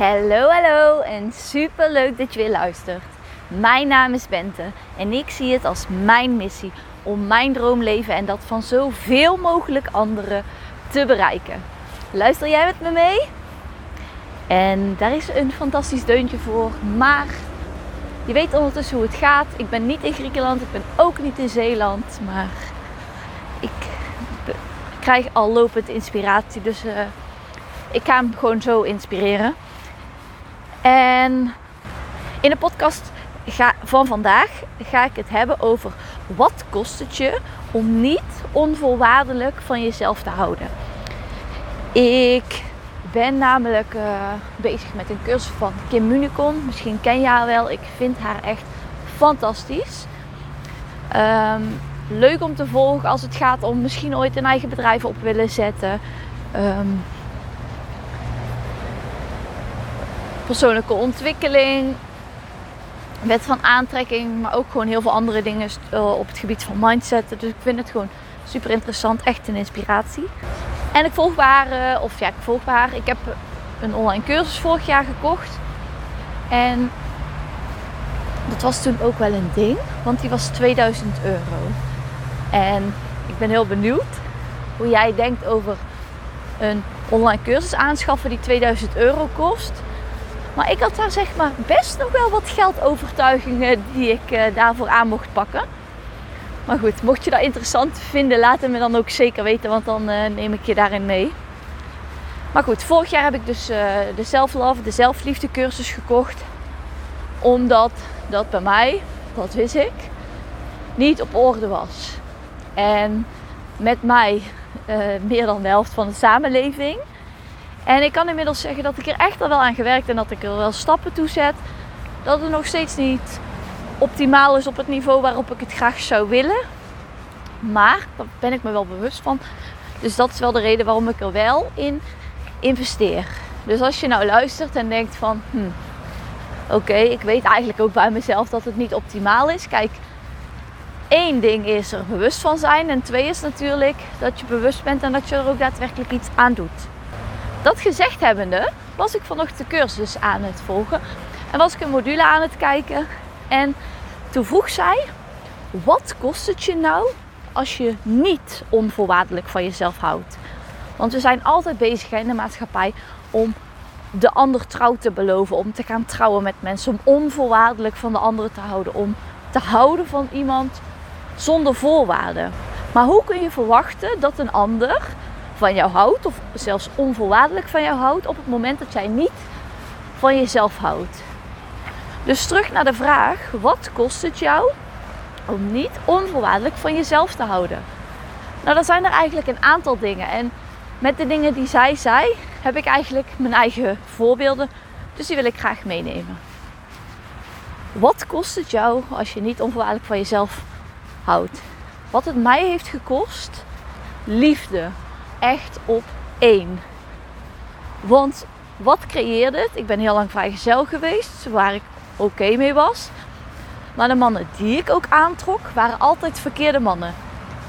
Hallo, hallo en super leuk dat je weer luistert. Mijn naam is Bente en ik zie het als mijn missie om mijn droomleven en dat van zoveel mogelijk anderen te bereiken. Luister jij met me mee? En daar is een fantastisch deuntje voor, maar je weet ondertussen hoe het gaat. Ik ben niet in Griekenland, ik ben ook niet in Zeeland, maar ik krijg al lopend inspiratie, dus uh, ik ga hem gewoon zo inspireren. En in de podcast van vandaag ga ik het hebben over wat kost het je om niet onvoorwaardelijk van jezelf te houden. Ik ben namelijk uh, bezig met een cursus van Kim Municon. Misschien ken je haar wel. Ik vind haar echt fantastisch. Um, leuk om te volgen als het gaat om misschien ooit een eigen bedrijf op willen zetten. Um, persoonlijke ontwikkeling, wet van aantrekking, maar ook gewoon heel veel andere dingen eh, op het gebied van mindset. Dus ik vind het gewoon super interessant, echt een inspiratie. En ik volg haar, of ja, ik volg haar. Ik heb een online cursus vorig jaar gekocht. En dat was toen ook wel een ding, want die was 2000 euro. En ik ben heel benieuwd hoe jij denkt over een online cursus aanschaffen die 2000 euro kost. Maar ik had daar zeg maar best nog wel wat geldovertuigingen die ik uh, daarvoor aan mocht pakken. Maar goed, mocht je dat interessant vinden, laat het me dan ook zeker weten, want dan uh, neem ik je daarin mee. Maar goed, vorig jaar heb ik dus uh, de self-love, de zelfliefde cursus gekocht. Omdat dat bij mij, dat wist ik, niet op orde was. En met mij meer dan de helft van de samenleving en ik kan inmiddels zeggen dat ik er echt al wel aan gewerkt en dat ik er wel stappen toe zet. Dat het nog steeds niet optimaal is op het niveau waarop ik het graag zou willen. Maar daar ben ik me wel bewust van. Dus dat is wel de reden waarom ik er wel in investeer. Dus als je nou luistert en denkt van, hm, oké, ik weet eigenlijk ook bij mezelf dat het niet optimaal is. Kijk, één ding is er bewust van zijn. En twee is natuurlijk dat je bewust bent en dat je er ook daadwerkelijk iets aan doet. Dat gezegd hebbende was ik vanochtend de cursus aan het volgen. En was ik een module aan het kijken. En toen vroeg zij, wat kost het je nou als je niet onvoorwaardelijk van jezelf houdt? Want we zijn altijd bezig in de maatschappij om de ander trouw te beloven. Om te gaan trouwen met mensen. Om onvoorwaardelijk van de anderen te houden. Om te houden van iemand zonder voorwaarden. Maar hoe kun je verwachten dat een ander van jou houdt, of zelfs onvoorwaardelijk van jou houdt, op het moment dat jij niet van jezelf houdt. Dus terug naar de vraag: wat kost het jou om niet onvoorwaardelijk van jezelf te houden? Nou, dan zijn er eigenlijk een aantal dingen. En met de dingen die zij zei, heb ik eigenlijk mijn eigen voorbeelden. Dus die wil ik graag meenemen. Wat kost het jou als je niet onvoorwaardelijk van jezelf houdt? Wat het mij heeft gekost? Liefde, echt op één. Want wat creëerde het? Ik ben heel lang vrijgezel geweest, waar ik oké mee was. Maar de mannen die ik ook aantrok, waren altijd verkeerde mannen.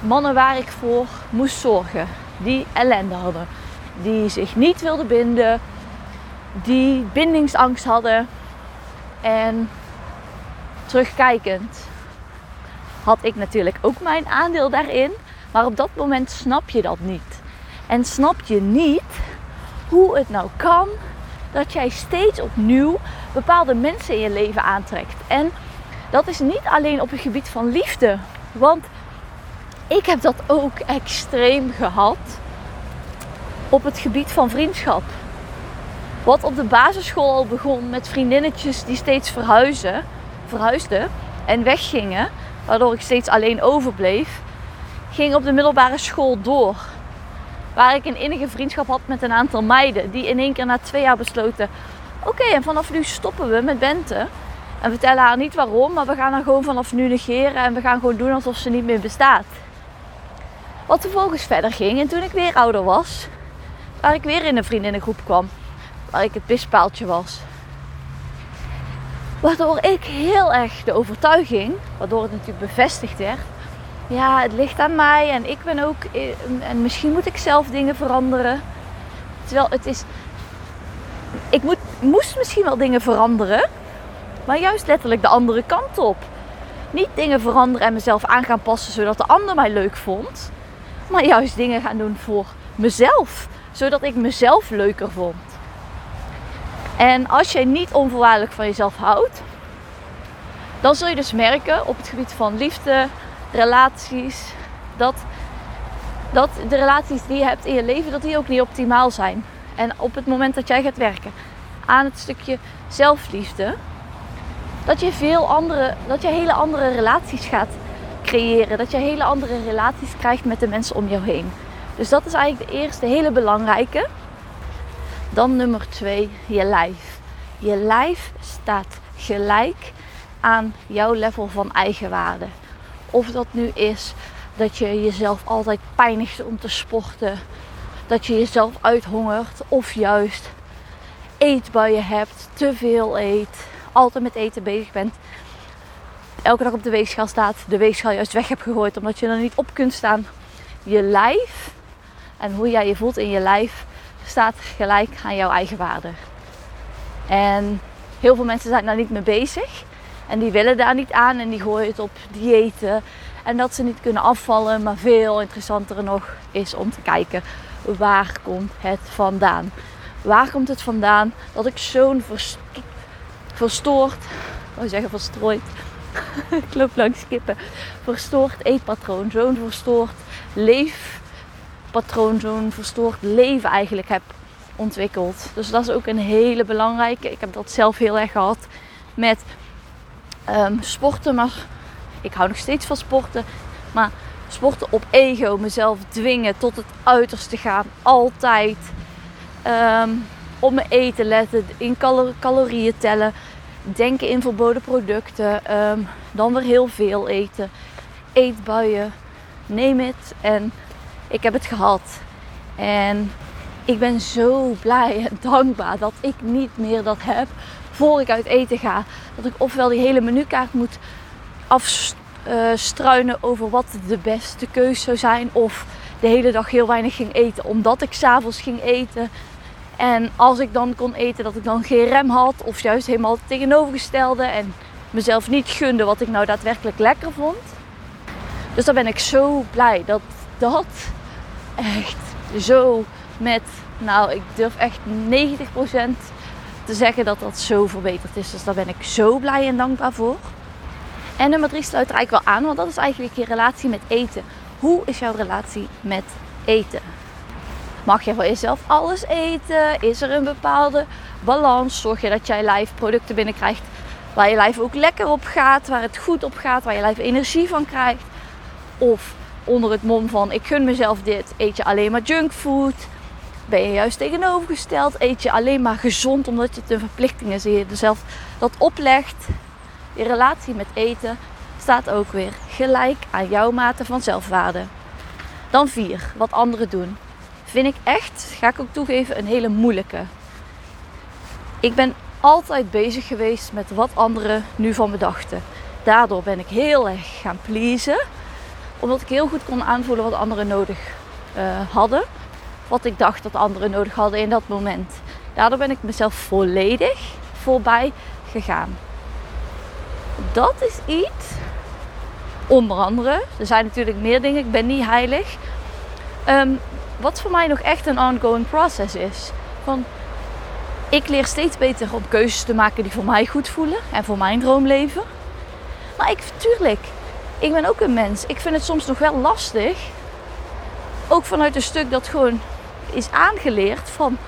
Mannen waar ik voor moest zorgen. Die ellende hadden. Die zich niet wilden binden. Die bindingsangst hadden. En terugkijkend had ik natuurlijk ook mijn aandeel daarin. Maar op dat moment snap je dat niet. En snap je niet hoe het nou kan dat jij steeds opnieuw bepaalde mensen in je leven aantrekt. En dat is niet alleen op het gebied van liefde. Want ik heb dat ook extreem gehad op het gebied van vriendschap. Wat op de basisschool al begon met vriendinnetjes die steeds verhuizen, verhuisden en weggingen, waardoor ik steeds alleen overbleef, ging op de middelbare school door. Waar ik een innige vriendschap had met een aantal meiden. Die in één keer na twee jaar besloten: oké, en vanaf nu stoppen we met Bente. En vertellen haar niet waarom, maar we gaan haar gewoon vanaf nu negeren. En we gaan gewoon doen alsof ze niet meer bestaat. Wat vervolgens verder ging. En toen ik weer ouder was, waar ik weer in een vriendinnengroep kwam. Waar ik het bispaaltje was. Waardoor ik heel erg de overtuiging, waardoor het natuurlijk bevestigd werd, ja, het ligt aan mij en ik ben ook. En misschien moet ik zelf dingen veranderen. Terwijl het is. Ik moet moest misschien wel dingen veranderen, maar juist letterlijk de andere kant op. Niet dingen veranderen en mezelf aan gaan passen zodat de ander mij leuk vond, maar juist dingen gaan doen voor mezelf, zodat ik mezelf leuker vond. En als jij niet onvoorwaardelijk van jezelf houdt, dan zul je dus merken op het gebied van liefde, relaties, dat, dat de relaties die je hebt in je leven, dat die ook niet optimaal zijn. En op het moment dat jij gaat werken aan het stukje zelfliefde, dat je veel andere, dat je hele andere relaties gaat creëren. Dat je hele andere relaties krijgt met de mensen om jou heen. Dus dat is eigenlijk de eerste hele belangrijke. Dan nummer twee, je lijf. Je lijf staat gelijk aan jouw level van eigenwaarde. Of dat nu is dat je jezelf altijd pijnigt om te sporten. Dat je jezelf uithongert. Of juist eetbuien hebt, te veel eet, altijd met eten bezig bent. Elke dag op de weegschaal staat, de weegschaal juist weg hebt gegooid omdat je er niet op kunt staan. Je lijf en hoe jij je voelt in je lijf staat gelijk aan jouw eigen waarde. En heel veel mensen zijn daar niet mee bezig. En die willen daar niet aan en die gooien het op diëten. En dat ze niet kunnen afvallen. Maar veel interessanter nog is om te kijken waar komt het vandaan. Waar komt het vandaan dat ik zo'n verstoord, ik wou zeggen verstrooid, ik loop langs kippen, verstoord eetpatroon, zo'n verstoord leefpatroon, zo'n verstoord leven eigenlijk heb ontwikkeld. Dus dat is ook een hele belangrijke. Ik heb dat zelf heel erg gehad met um, sporten, maar ik hou nog steeds van sporten. Maar sporten op ego, mezelf dwingen tot het uiterste gaan, altijd. Um, op mijn eten letten, in calorieën tellen, denken in verboden producten, um, dan weer heel veel eten, eetbuien, neem het. En ik heb het gehad. En ik ben zo blij en dankbaar dat ik niet meer dat heb voor ik uit eten ga. Dat ik ofwel die hele menukaart moet afstruinen over wat de beste keuze zou zijn. Of de hele dag heel weinig ging eten. Omdat ik s'avonds ging eten. En als ik dan kon eten, dat ik dan geen rem had. Of juist helemaal het tegenovergestelde. En mezelf niet gunde wat ik nou daadwerkelijk lekker vond. Dus dan ben ik zo blij dat dat echt zo met, nou ik durf echt 90% te zeggen dat dat zo verbeterd is. Dus daar ben ik zo blij en dankbaar voor. En nummer drie sluit er eigenlijk wel aan, want dat is eigenlijk je relatie met eten. Hoe is jouw relatie met eten? Mag je voor jezelf alles eten? Is er een bepaalde balans? Zorg je dat jij lijf producten binnenkrijgt waar je lijf ook lekker op gaat, waar het goed op gaat, waar je lijf energie van krijgt? Of onder het mom van ik gun mezelf dit, eet je alleen maar junkfood? Ben je juist tegenovergesteld? Eet je alleen maar gezond omdat je het een verplichting is en je jezelf dat oplegt? Je relatie met eten staat ook weer gelijk aan jouw mate van zelfwaarde. Dan vier, wat anderen doen. Vind ik echt, ga ik ook toegeven, een hele moeilijke. Ik ben altijd bezig geweest met wat anderen nu van me dachten. Daardoor ben ik heel erg gaan pleasen. Omdat ik heel goed kon aanvoelen wat anderen nodig uh, hadden wat ik dacht dat anderen nodig hadden in dat moment. Daardoor ben ik mezelf volledig voorbij gegaan. Dat is iets, onder andere, er zijn natuurlijk meer dingen, ik ben niet heilig. Ehm, wat voor mij nog echt een ongoing process is. Van, ik leer steeds beter om keuzes te maken die voor mij goed voelen en voor mijn droomleven. Maar ik, tuurlijk, ik ben ook een mens. Ik vind het soms nog wel lastig. Ook vanuit een stuk dat gewoon is aangeleerd van,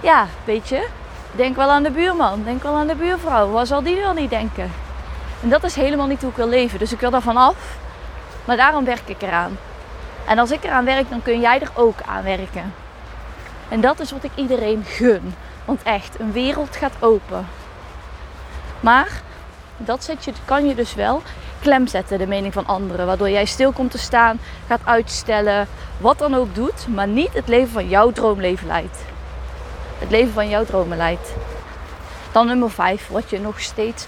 ja, weet je, denk wel aan de buurman, denk wel aan de buurvrouw. Wat zal die wel niet denken? En dat is helemaal niet hoe ik wil leven. Dus ik wil daarvan af. Maar daarom werk ik eraan. En als ik eraan werk, dan kun jij er ook aan werken. En dat is wat ik iedereen gun. Want echt, een wereld gaat open. Maar dat zet je, kan je dus wel klem zetten, de mening van anderen. Waardoor jij stil komt te staan, gaat uitstellen, wat dan ook doet, maar niet het leven van jouw droomleven leidt. Het leven van jouw dromen leidt. Dan nummer 5, wat je nog steeds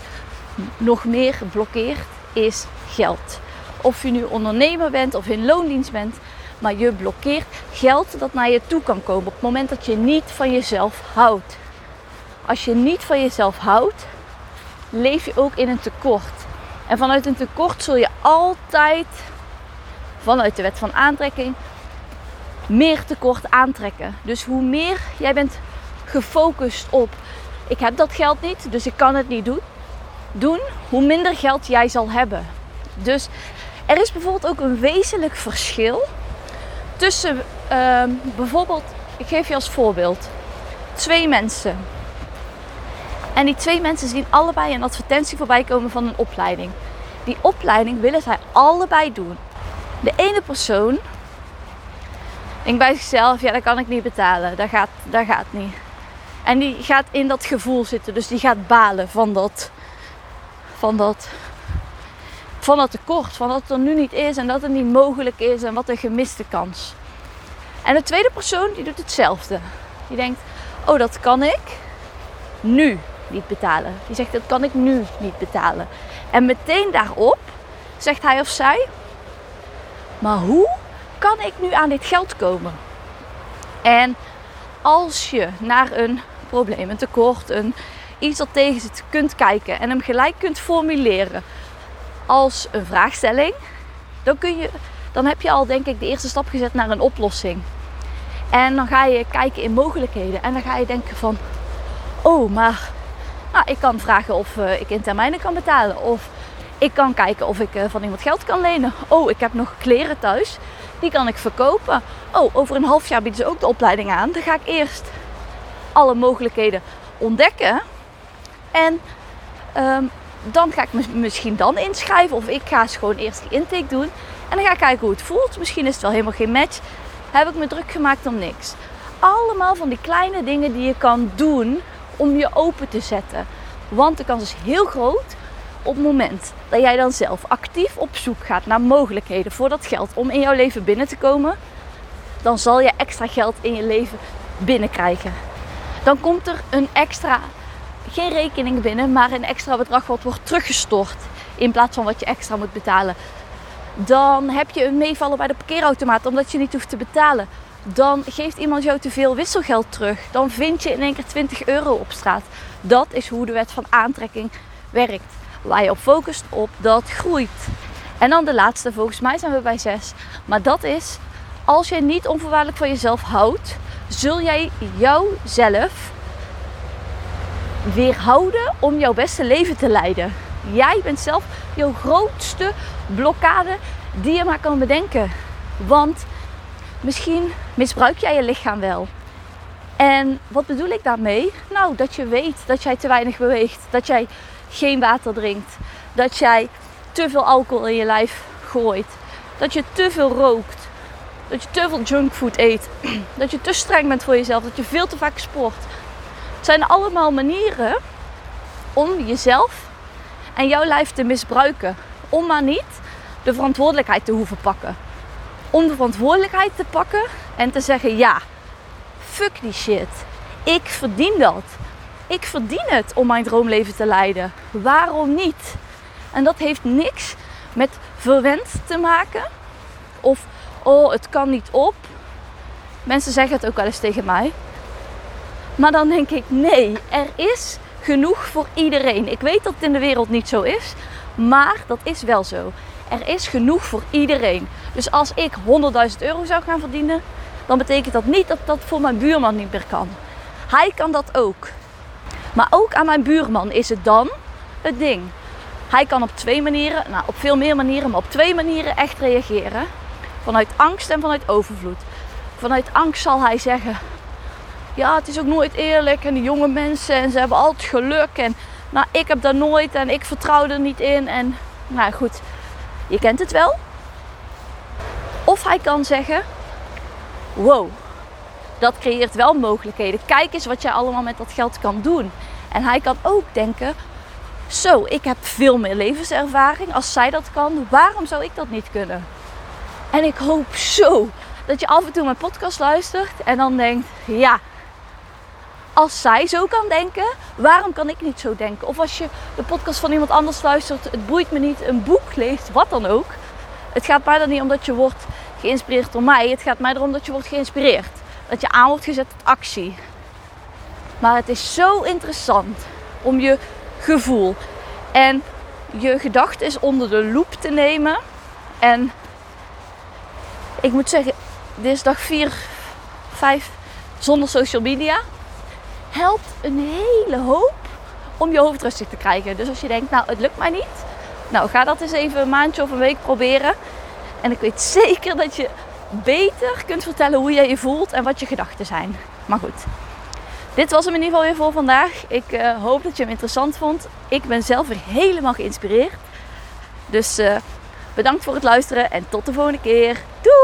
nog meer blokkeert, is geld. Of je nu ondernemer bent of in loondienst bent, maar je blokkeert geld dat naar je toe kan komen op het moment dat je niet van jezelf houdt. als je niet van jezelf houdt, leef je ook in een tekort. En vanuit een tekort zul je altijd, vanuit de wet van aantrekking, meer tekort aantrekken. Dus hoe meer jij bent gefocust op, ik heb dat geld niet, dus ik kan het niet doen, doen hoe minder geld jij zal hebben. Dus er is bijvoorbeeld ook een wezenlijk verschil tussen ehm, bijvoorbeeld, ik geef je als voorbeeld, twee mensen. En die twee mensen zien allebei een advertentie voorbij komen van een opleiding. Die opleiding willen zij allebei doen. De ene persoon denkt bij zichzelf, ja dat kan ik niet betalen, dat gaat, dat gaat niet. En die gaat in dat gevoel zitten, dus die gaat balen van dat, van dat van dat tekort, van dat het er nu niet is en dat het niet mogelijk is en wat een gemiste kans. En de tweede persoon die doet hetzelfde. Die denkt, oh dat kan ik nu niet betalen. Die zegt, dat kan ik nu niet betalen. En meteen daarop zegt hij of zij, maar hoe kan ik nu aan dit geld komen? En als je naar een probleem, een tekort, een, iets dat tegen zit kunt kijken en hem gelijk kunt formuleren als een vraagstelling, dan, kun je, dan heb je al denk ik de eerste stap gezet naar een oplossing. En dan ga je kijken in mogelijkheden. En dan ga je denken van, oh, maar nou, ik kan vragen of uh, ik in termijnen kan betalen. Of ik kan kijken of ik uh, van iemand geld kan lenen. Oh, ik heb nog kleren thuis. Die kan ik verkopen. Oh, over een half jaar bieden ze ook de opleiding aan. Dan ga ik eerst alle mogelijkheden ontdekken. En um, dan ga ik me misschien dan inschrijven. Of ik ga gewoon eerst die intake doen. En dan ga ik kijken hoe het voelt. Misschien is het wel helemaal geen match. Heb ik me druk gemaakt om niks. Allemaal van die kleine dingen die je kan doen om je open te zetten. Want de kans is heel groot op het moment dat jij dan zelf actief op zoek gaat naar mogelijkheden voor dat geld om in jouw leven binnen te komen, dan zal je extra geld in je leven binnenkrijgen. Dan komt er een extra geen rekening binnen, maar een extra bedrag wat wordt teruggestort in plaats van wat je extra moet betalen. Dan heb je een meevallen bij de parkeerautomaat omdat je niet hoeft te betalen. Dan geeft iemand jou te veel wisselgeld terug. Dan vind je in één keer 20 euro op straat. Dat is hoe de wet van aantrekking werkt. Waar je op focust op dat groeit. En dan de laatste, volgens mij zijn we bij 6. Maar dat is, als je niet onvoorwaardelijk van jezelf houdt, zul jij jouzelf weerhouden om jouw beste leven te leiden. Jij bent zelf jouw grootste blokkade die je maar kan bedenken. Want misschien misbruik jij je lichaam wel. En wat bedoel ik daarmee? Nou, dat je weet dat jij te weinig beweegt. Dat jij geen water drinkt. Dat jij te veel alcohol in je lijf gooit. Dat je te veel rookt. Dat je te veel junkfood eet. Dat je te streng bent voor jezelf. Dat je veel te vaak sport. Het zijn allemaal manieren om jezelf en jouw lijf te misbruiken. Om maar niet de verantwoordelijkheid te hoeven pakken. Om de verantwoordelijkheid te pakken en te zeggen: ja, fuck die shit. Ik verdien dat. Ik verdien het om mijn droomleven te leiden. Waarom niet? En dat heeft niks met verwend te maken. Of, oh, het kan niet op. Mensen zeggen het ook wel eens tegen mij. Maar dan denk ik, nee, er is genoeg voor iedereen. Ik weet dat het in de wereld niet zo is, maar dat is wel zo. Er is genoeg voor iedereen. Dus als ik 100.000 euro zou gaan verdienen, dan betekent dat niet dat dat voor mijn buurman niet meer kan. Hij kan dat ook. Maar ook aan mijn buurman is het dan het ding. Hij kan op twee manieren, nou op veel meer manieren, maar op twee manieren echt reageren. Vanuit angst en vanuit overvloed. Vanuit angst zal hij zeggen: ja, het is ook nooit eerlijk. En die jonge mensen, en ze hebben altijd geluk. En nou, ik heb dat nooit en ik vertrouw er niet in. En nou goed, je kent het wel. Of hij kan zeggen: Wow, dat creëert wel mogelijkheden. Kijk eens wat jij allemaal met dat geld kan doen. En hij kan ook denken: Zo, ik heb veel meer levenservaring. Als zij dat kan, waarom zou ik dat niet kunnen? En ik hoop zo dat je af en toe mijn podcast luistert en dan denkt: Ja, als zij zo kan denken, waarom kan ik niet zo denken? Of als je de podcast van iemand anders luistert, het boeit me niet, een boek leest, wat dan ook. Het gaat mij dan niet om dat je wordt geïnspireerd door mij. Het gaat mij erom dat je wordt geïnspireerd. Dat je aan wordt gezet tot actie. Maar het is zo interessant om je gevoel en je gedachten onder de loep te nemen. En ik moet zeggen, dit is dag 4, 5 zonder social media. Helpt een hele hoop om je hoofd rustig te krijgen. Dus als je denkt, nou het lukt mij niet. Nou ga dat eens even een maandje of een week proberen. En ik weet zeker dat je beter kunt vertellen hoe jij je voelt en wat je gedachten zijn. Maar goed, dit was hem in ieder geval weer voor vandaag. Ik uh, hoop dat je hem interessant vond. Ik ben zelf weer helemaal geïnspireerd. Dus uh, bedankt voor het luisteren en tot de volgende keer. Doei!